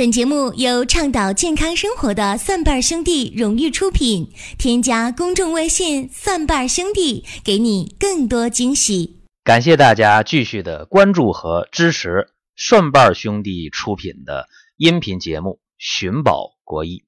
本节目由倡导健康生活的蒜瓣兄弟荣誉出品。添加公众微信“蒜瓣兄弟”，给你更多惊喜。感谢大家继续的关注和支持蒜瓣兄弟出品的音频节目《寻宝国医》。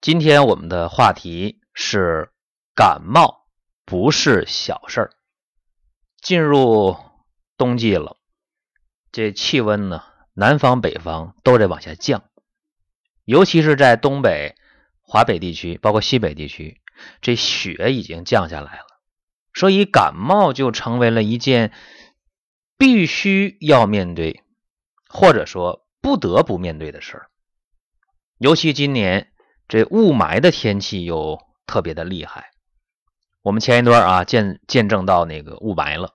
今天我们的话题是感冒不是小事儿。进入冬季了，这气温呢？南方、北方都在往下降，尤其是在东北、华北地区，包括西北地区，这雪已经降下来了，所以感冒就成为了一件必须要面对，或者说不得不面对的事儿。尤其今年这雾霾的天气又特别的厉害，我们前一段啊见见证到那个雾霾了，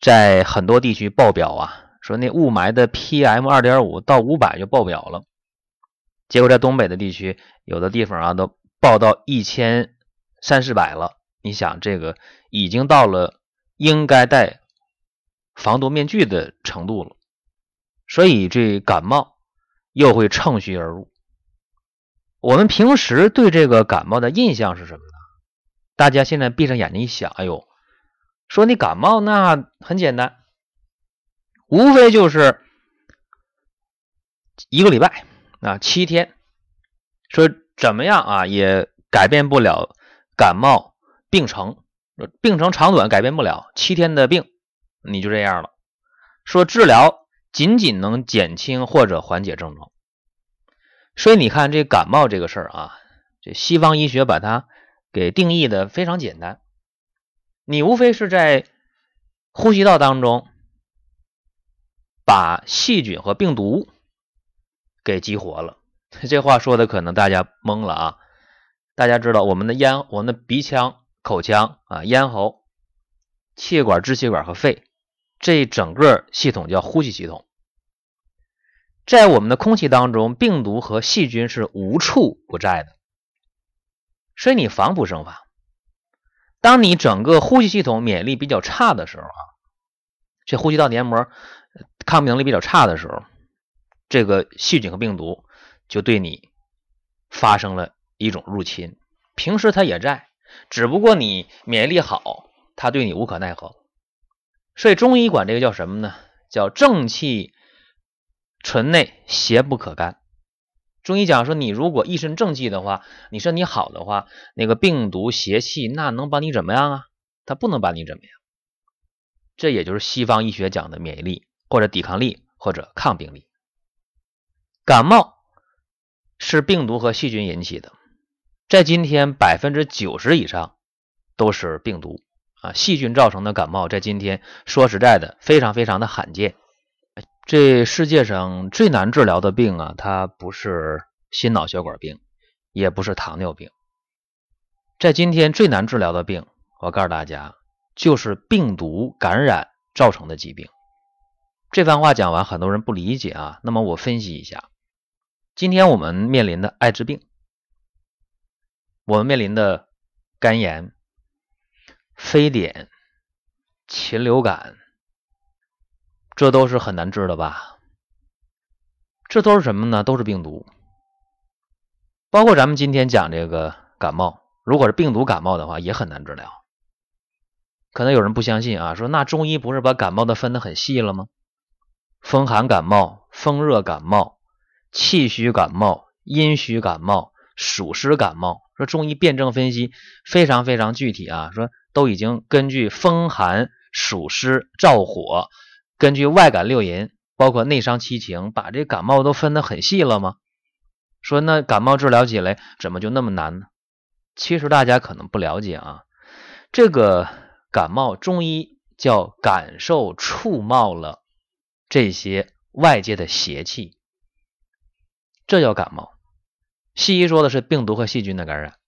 在很多地区爆表啊。说那雾霾的 PM 二点五到五百就爆表了，结果在东北的地区，有的地方啊都爆到一千三四百了。你想，这个已经到了应该戴防毒面具的程度了，所以这感冒又会乘虚而入。我们平时对这个感冒的印象是什么呢？大家现在闭上眼睛一想，哎呦，说你感冒那很简单。无非就是一个礼拜啊，七天，说怎么样啊，也改变不了感冒病程，病程长短改变不了，七天的病你就这样了。说治疗仅仅能减轻或者缓解症状，所以你看这感冒这个事儿啊，这西方医学把它给定义的非常简单，你无非是在呼吸道当中。把细菌和病毒给激活了，这话说的可能大家懵了啊！大家知道我们的咽、我们的鼻腔、口腔啊、咽喉、气管、支气管和肺，这整个系统叫呼吸系统。在我们的空气当中，病毒和细菌是无处不在的，所以你防不胜防。当你整个呼吸系统免疫力比较差的时候啊，这呼吸道黏膜。抗病能力比较差的时候，这个细菌和病毒就对你发生了一种入侵。平时它也在，只不过你免疫力好，它对你无可奈何。所以中医管这个叫什么呢？叫正气存内，邪不可干。中医讲说，你如果一身正气的话，你身体好的话，那个病毒邪气那能把你怎么样啊？它不能把你怎么样。这也就是西方医学讲的免疫力。或者抵抗力，或者抗病力。感冒是病毒和细菌引起的，在今天百分之九十以上都是病毒啊，细菌造成的感冒，在今天说实在的，非常非常的罕见。这世界上最难治疗的病啊，它不是心脑血管病，也不是糖尿病，在今天最难治疗的病，我告诉大家，就是病毒感染造成的疾病。这番话讲完，很多人不理解啊。那么我分析一下，今天我们面临的艾滋病，我们面临的肝炎、非典、禽流感，这都是很难治的吧？这都是什么呢？都是病毒。包括咱们今天讲这个感冒，如果是病毒感冒的话，也很难治疗。可能有人不相信啊，说那中医不是把感冒的分得很细了吗？风寒感冒、风热感冒、气虚感冒、阴虚感冒、暑湿感冒，说中医辨证分析非常非常具体啊，说都已经根据风寒、暑湿、燥火，根据外感六淫，包括内伤七情，把这感冒都分得很细了吗？说那感冒治疗起来怎么就那么难呢？其实大家可能不了解啊，这个感冒中医叫感受触冒了。这些外界的邪气，这叫感冒。西医说的是病毒和细菌的感染。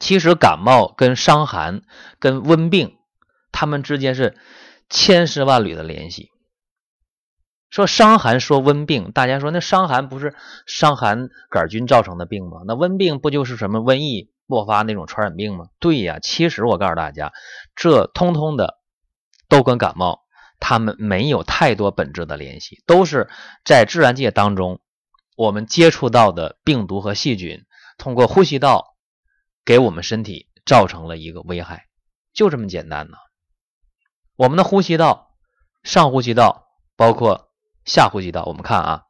其实感冒跟伤寒、跟温病，他们之间是千丝万缕的联系。说伤寒说温病，大家说那伤寒不是伤寒杆菌造成的病吗？那温病不就是什么瘟疫爆发那种传染病吗？对呀，其实我告诉大家，这通通的都跟感冒。他们没有太多本质的联系，都是在自然界当中我们接触到的病毒和细菌通过呼吸道给我们身体造成了一个危害，就这么简单呢。我们的呼吸道，上呼吸道包括下呼吸道，我们看啊，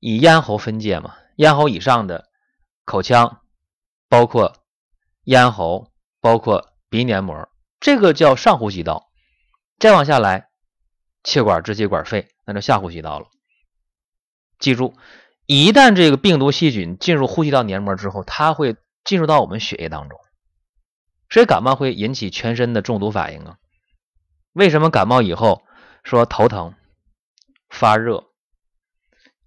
以咽喉分界嘛，咽喉以上的口腔，包括咽喉，包括鼻黏膜，这个叫上呼吸道。再往下来，气管、支气管、肺，那就下呼吸道了。记住，一旦这个病毒细菌进入呼吸道黏膜之后，它会进入到我们血液当中，所以感冒会引起全身的中毒反应啊。为什么感冒以后说头疼、发热、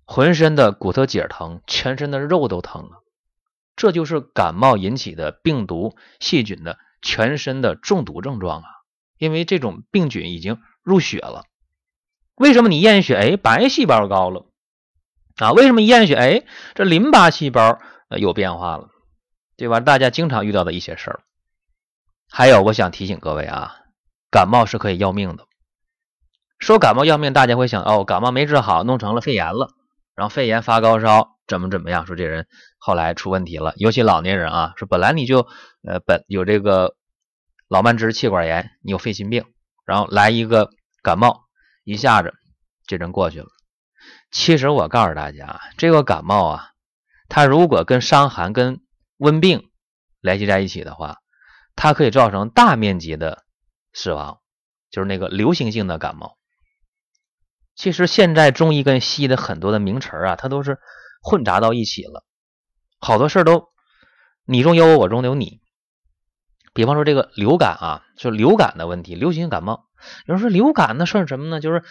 浑身的骨头节疼、全身的肉都疼啊？这就是感冒引起的病毒细菌的全身的中毒症状啊！因为这种病菌已经入血了。为什么你验血，哎，白细胞高了啊？为什么验血，哎，这淋巴细胞有变化了，对吧？大家经常遇到的一些事儿。还有，我想提醒各位啊。感冒是可以要命的。说感冒要命，大家会想哦，感冒没治好，弄成了肺炎了，然后肺炎发高烧，怎么怎么样？说这人后来出问题了，尤其老年人啊，说本来你就呃本有这个老慢支气管炎，你有肺心病，然后来一个感冒，一下子这人过去了。其实我告诉大家，这个感冒啊，它如果跟伤寒、跟温病联系在一起的话，它可以造成大面积的。死亡就是那个流行性的感冒。其实现在中医跟西医的很多的名词啊，它都是混杂到一起了，好多事都你中有我，我中有你。比方说这个流感啊，就流感的问题，流行性感冒。有人说流感那算什么呢？就是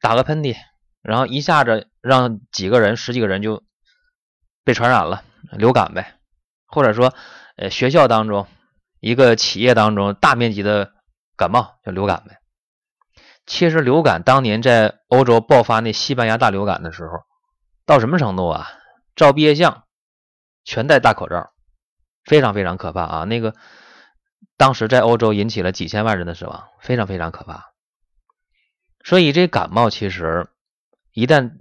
打个喷嚏，然后一下子让几个人、十几个人就被传染了，流感呗。或者说，呃，学校当中、一个企业当中大面积的。感冒叫流感呗。其实流感当年在欧洲爆发那西班牙大流感的时候，到什么程度啊？照毕业相，全戴大口罩，非常非常可怕啊！那个当时在欧洲引起了几千万人的死亡，非常非常可怕。所以这感冒其实一旦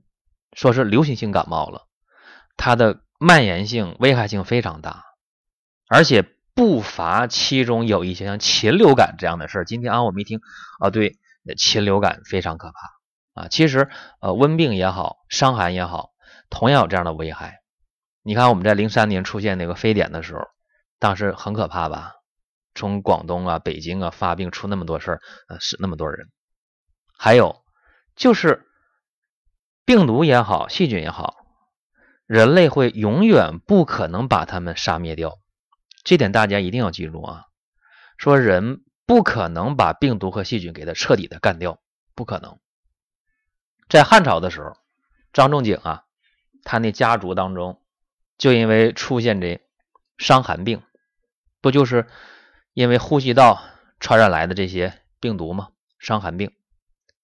说是流行性感冒了，它的蔓延性、危害性非常大，而且。不乏其中有一些像禽流感这样的事儿。今天啊，我们一听啊，对，禽流感非常可怕啊。其实呃，温病也好，伤寒也好，同样有这样的危害。你看我们在零三年出现那个非典的时候，当时很可怕吧？从广东啊、北京啊发病出那么多事儿，呃，死那么多人。还有就是病毒也好，细菌也好，人类会永远不可能把它们杀灭掉。这点大家一定要记住啊！说人不可能把病毒和细菌给它彻底的干掉，不可能。在汉朝的时候，张仲景啊，他那家族当中就因为出现这伤寒病，不就是因为呼吸道传染来的这些病毒嘛？伤寒病，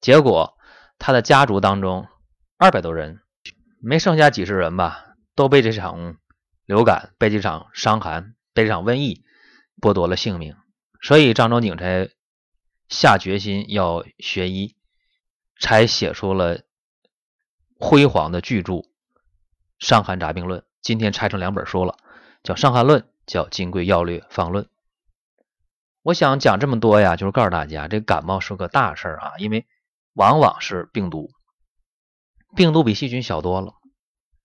结果他的家族当中二百多人，没剩下几十人吧，都被这场流感、被这场伤寒。被这场瘟疫剥夺了性命，所以张仲景才下决心要学医，才写出了辉煌的巨著《伤寒杂病论》。今天拆成两本书了，叫《伤寒论》，叫《金匮要略方论》。我想讲这么多呀，就是告诉大家，这感冒是个大事儿啊，因为往往是病毒，病毒比细菌小多了，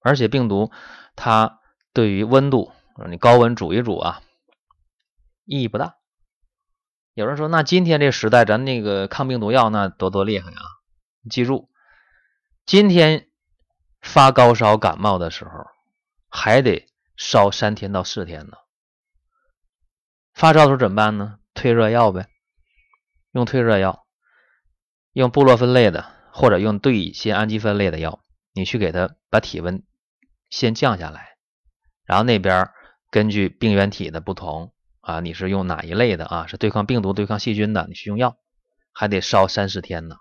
而且病毒它对于温度。你高温煮一煮啊，意义不大。有人说，那今天这时代，咱那个抗病毒药那多多厉害啊！记住，今天发高烧感冒的时候，还得烧三天到四天呢。发烧的时候怎么办呢？退热药呗，用退热药，用布洛芬类的或者用对乙酰氨基酚类的药，你去给他把体温先降下来，然后那边。根据病原体的不同啊，你是用哪一类的啊？是对抗病毒、对抗细菌的，你去用药，还得烧三四天呢。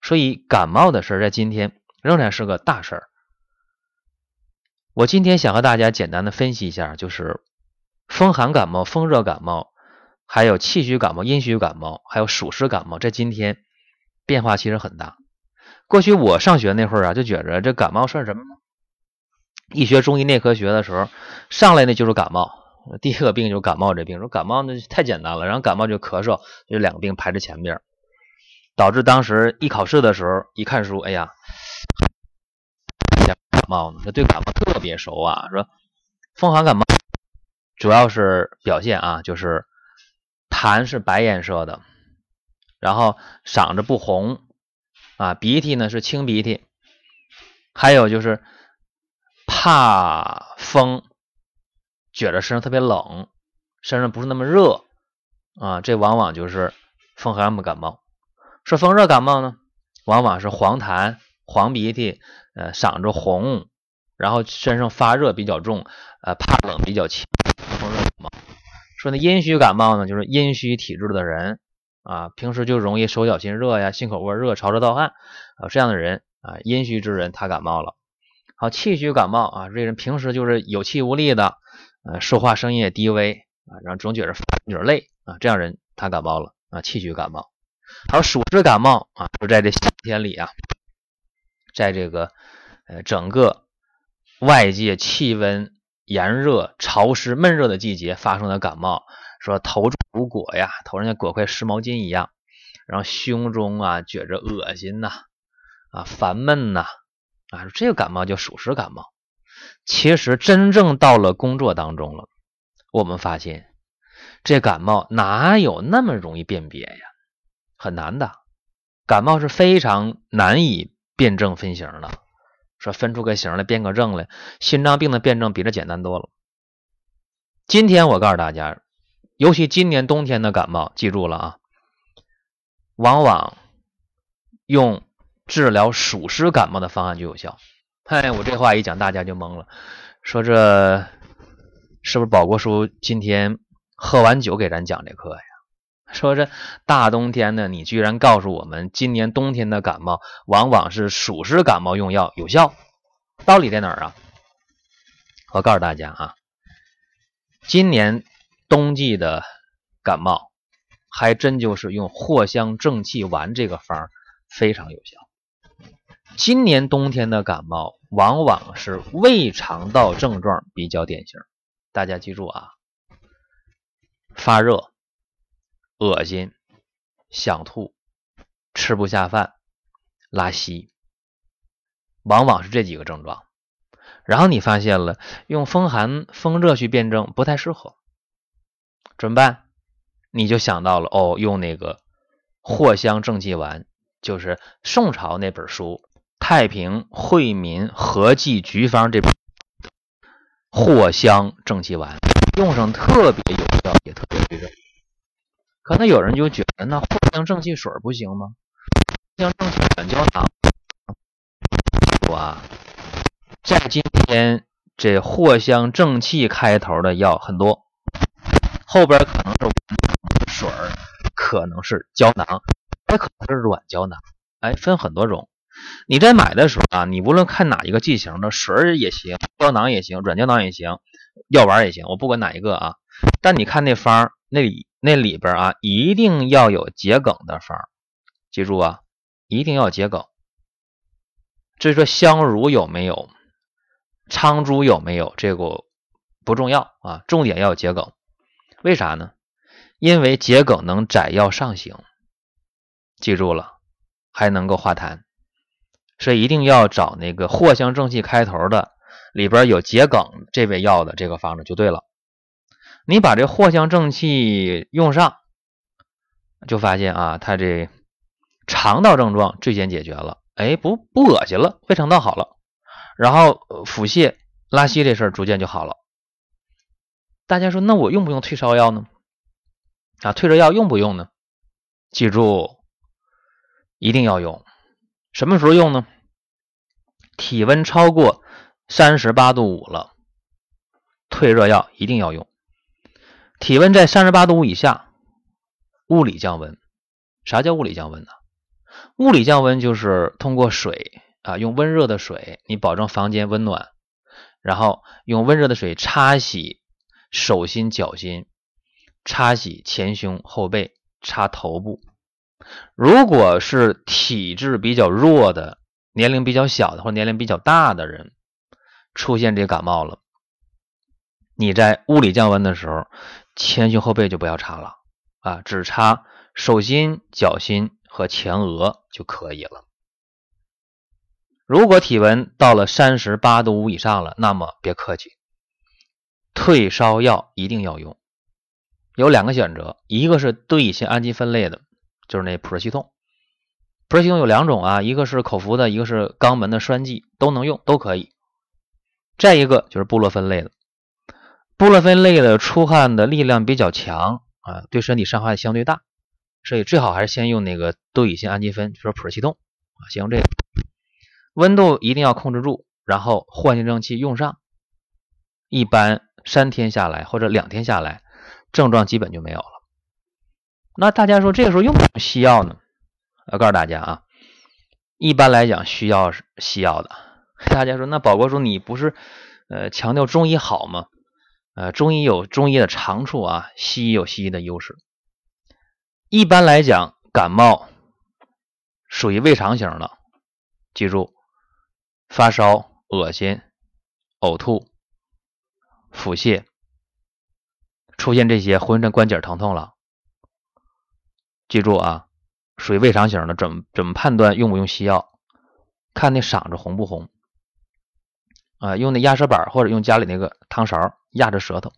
所以感冒的事在今天仍然是个大事儿。我今天想和大家简单的分析一下，就是风寒感冒、风热感冒，还有气虚感冒、阴虚感冒，还有暑湿感冒，在今天变化其实很大。过去我上学那会儿啊，就觉着这感冒算什么呢？一学中医内科学的时候，上来呢就是感冒，第一个病就是感冒这病。说感冒那太简单了，然后感冒就咳嗽，这两个病排在前边，导致当时一考试的时候一看书，哎呀，感冒呢，他对感冒特别熟啊。说风寒感冒主要是表现啊，就是痰是白颜色的，然后嗓子不红啊，鼻涕呢是清鼻涕，还有就是。怕风，觉得身上特别冷，身上不是那么热啊，这往往就是风寒感冒。说风热感冒呢，往往是黄痰、黄鼻涕，呃，嗓子红，然后身上发热比较重，呃，怕冷比较轻，风热感冒。说那阴虚感冒呢，就是阴虚体质的人啊，平时就容易手脚心热呀，心口窝热，潮热盗汗啊，这样的人啊，阴虚之人他感冒了。好，气虚感冒啊，这人平时就是有气无力的，呃，说话声音也低微啊，然后总觉着有点累啊，这样人他感冒了啊，气虚感冒。还有暑湿感冒啊，就在这夏天里啊，在这个呃整个外界气温炎热、潮湿、闷热的季节发生的感冒，说头如裹呀，头上像裹块湿毛巾一样，然后胸中啊觉着恶心呐，啊烦闷呐。啊，这个感冒就属实感冒。其实真正到了工作当中了，我们发现这感冒哪有那么容易辨别呀？很难的，感冒是非常难以辨证分型的。说分出个型来，辨个证来，心脏病的辨证比这简单多了。今天我告诉大家，尤其今年冬天的感冒，记住了啊，往往用。治疗暑湿感冒的方案就有效。嗨，我这话一讲，大家就懵了，说这是不是保国叔今天喝完酒给咱讲这课呀？说这大冬天的，你居然告诉我们，今年冬天的感冒往往是暑湿感冒用药有效，道理在哪儿啊？我告诉大家啊，今年冬季的感冒还真就是用藿香正气丸这个方非常有效。今年冬天的感冒往往是胃肠道症状比较典型，大家记住啊，发热、恶心、想吐、吃不下饭、拉稀，往往是这几个症状。然后你发现了用风寒、风热去辨证不太适合，怎么办？你就想到了哦，用那个藿香正气丸，就是宋朝那本书。太平惠民和剂局方这藿香正气丸用上特别有效，也特别对症。可能有人就觉得，那藿香正气水不行吗？藿香正气软胶囊，哇，在今天这藿香正气开头的药很多，后边可能是水儿，可能是胶囊，也可能是软胶囊，哎，分很多种。你在买的时候啊，你无论看哪一个剂型的水儿也行，胶囊也行，软胶囊也行，药丸也行，我不管哪一个啊。但你看那方那里那里边啊，一定要有桔梗的方，记住啊，一定要桔梗。至于说香茹有没有，苍术有没有，这个不重要啊，重点要桔梗。为啥呢？因为桔梗能载药上行，记住了，还能够化痰。所以一定要找那个藿香正气开头的，里边有桔梗这味药的这个方子就对了。你把这藿香正气用上，就发现啊，他这肠道症状最先解决了，哎，不不恶心了，胃肠道好了，然后腹泻、拉稀这事儿逐渐就好了。大家说，那我用不用退烧药呢？啊，退烧药用不用呢？记住，一定要用。什么时候用呢？体温超过三十八度五了，退热药一定要用。体温在三十八度五以下，物理降温。啥叫物理降温呢？物理降温就是通过水啊，用温热的水，你保证房间温暖，然后用温热的水擦洗手心脚心，擦洗前胸后背，擦头部。如果是体质比较弱的、年龄比较小的或者年龄比较大的人，出现这感冒了，你在物理降温的时候，前胸后背就不要擦了啊，只擦手心、脚心和前额就可以了。如果体温到了三十八度五以上了，那么别客气，退烧药一定要用。有两个选择，一个是对乙酰氨基酚类的，就是那普热西痛。普热西痛有两种啊，一个是口服的，一个是肛门的栓剂，都能用，都可以。再一个就是布洛芬类的，布洛芬类的出汗的力量比较强啊，对身体伤害相对大，所以最好还是先用那个对乙酰氨基酚，就说普热西痛啊，先用这个。温度一定要控制住，然后换性正气用上，一般三天下来或者两天下来，症状基本就没有了。那大家说这个时候用不用西药呢？我告诉大家啊，一般来讲需要西药的。大家说那宝国叔你不是呃强调中医好吗？呃，中医有中医的长处啊，西医有西医的优势。一般来讲，感冒属于胃肠型的，记住。发烧、恶心、呕吐、腹泻，出现这些浑身关节疼痛了，记住啊，属于胃肠型的，怎么怎么判断用不用西药？看那嗓子红不红啊？用那压舌板或者用家里那个汤勺压着舌头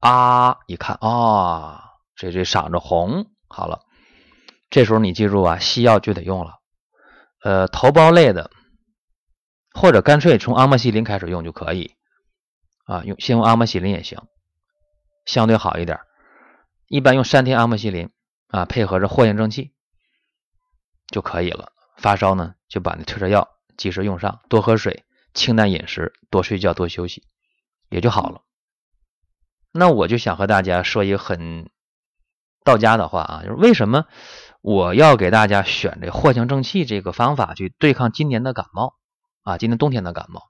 啊，一看啊，这这嗓子红，好了，这时候你记住啊，西药就得用了。呃，头孢类的。或者干脆从阿莫西林开始用就可以啊，用先用阿莫西林也行，相对好一点。一般用三天阿莫西林啊，配合着藿香正气就可以了。发烧呢，就把那退烧药及时用上，多喝水，清淡饮食，多睡觉，多休息，也就好了。那我就想和大家说一个很到家的话啊，就是为什么我要给大家选这藿香正气这个方法去对抗今年的感冒？啊，今年冬天的感冒，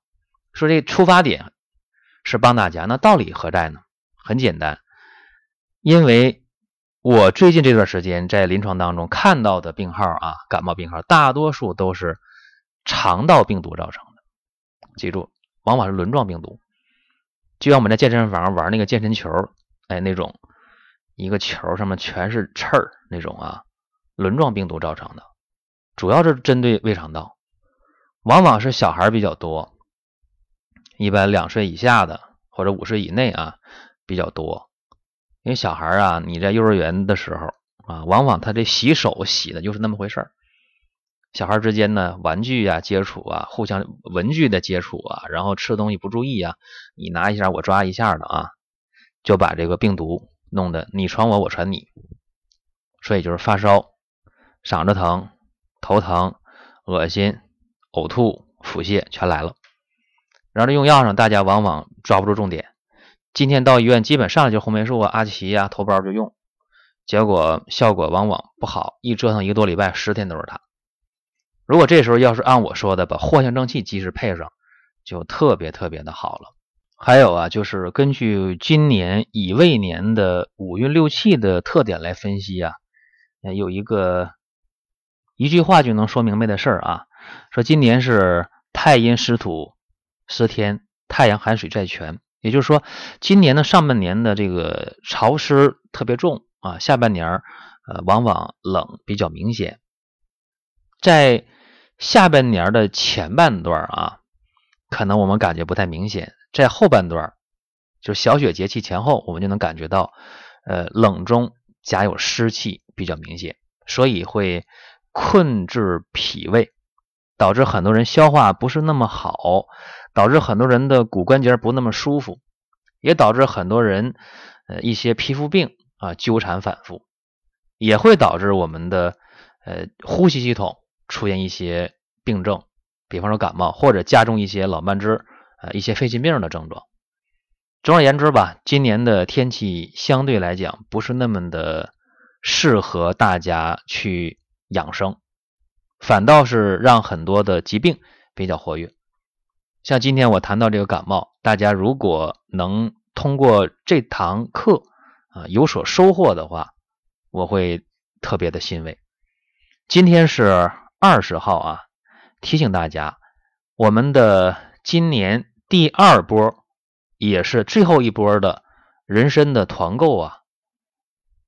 说这出发点是帮大家，那道理何在呢？很简单，因为我最近这段时间在临床当中看到的病号啊，感冒病号大多数都是肠道病毒造成的，记住，往往是轮状病毒，就像我们在健身房玩那个健身球，哎，那种一个球上面全是刺儿那种啊，轮状病毒造成的，主要是针对胃肠道。往往是小孩比较多，一般两岁以下的或者五岁以内啊比较多。因为小孩啊，你在幼儿园的时候啊，往往他这洗手洗的就是那么回事儿。小孩之间呢，玩具呀接触啊，互相文具的接触啊，然后吃东西不注意啊，你拿一下我抓一下的啊，就把这个病毒弄得你传我，我传你。所以就是发烧、嗓子疼、头疼、恶心。呕吐、腹泻全来了，然后这用药上，大家往往抓不住重点。今天到医院，基本上来就红霉素啊、阿奇呀、头孢就用，结果效果往往不好，一折腾一个多礼拜，十天都是它。如果这时候要是按我说的，把藿香正气及时配上，就特别特别的好了。还有啊，就是根据今年乙未年的五运六气的特点来分析啊，有一个一句话就能说明白的事儿啊。说今年是太阴湿土失天，太阳寒水在泉，也就是说，今年的上半年的这个潮湿特别重啊，下半年呃往往冷比较明显。在下半年的前半段啊，可能我们感觉不太明显，在后半段，就小雪节气前后，我们就能感觉到，呃，冷中夹有湿气比较明显，所以会困滞脾胃。导致很多人消化不是那么好，导致很多人的骨关节不那么舒服，也导致很多人呃一些皮肤病啊纠缠反复，也会导致我们的呃呼吸系统出现一些病症，比方说感冒或者加重一些老慢支呃一些肺心病的症状。总而言之吧，今年的天气相对来讲不是那么的适合大家去养生。反倒是让很多的疾病比较活跃，像今天我谈到这个感冒，大家如果能通过这堂课啊有所收获的话，我会特别的欣慰。今天是二十号啊，提醒大家，我们的今年第二波，也是最后一波的人参的团购啊，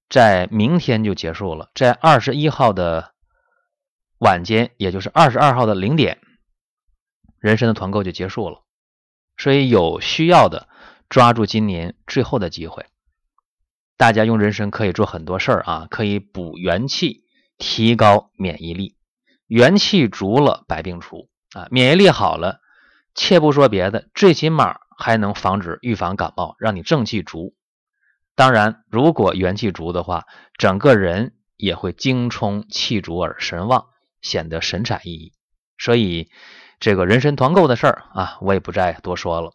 在明天就结束了，在二十一号的晚间，也就是二十二号的零点，人参的团购就结束了。所以有需要的，抓住今年最后的机会。大家用人参可以做很多事儿啊，可以补元气，提高免疫力。元气足了，百病除啊！免疫力好了，切不说别的，最起码还能防止预防感冒，让你正气足。当然，如果元气足的话，整个人也会精充气足而神旺，显得神采奕奕。所以，这个人参团购的事儿啊，我也不再多说了。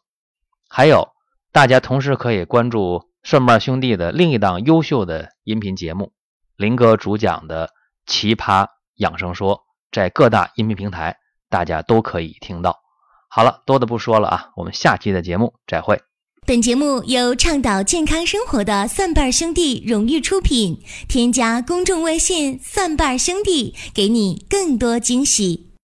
还有，大家同时可以关注顺瓣兄弟的另一档优秀的音频节目，林哥主讲的《奇葩养生说》。在各大音频平台，大家都可以听到。好了，多的不说了啊，我们下期的节目再会。本节目由倡导健康生活的蒜瓣兄弟荣誉出品，添加公众微信“蒜瓣兄弟”，给你更多惊喜。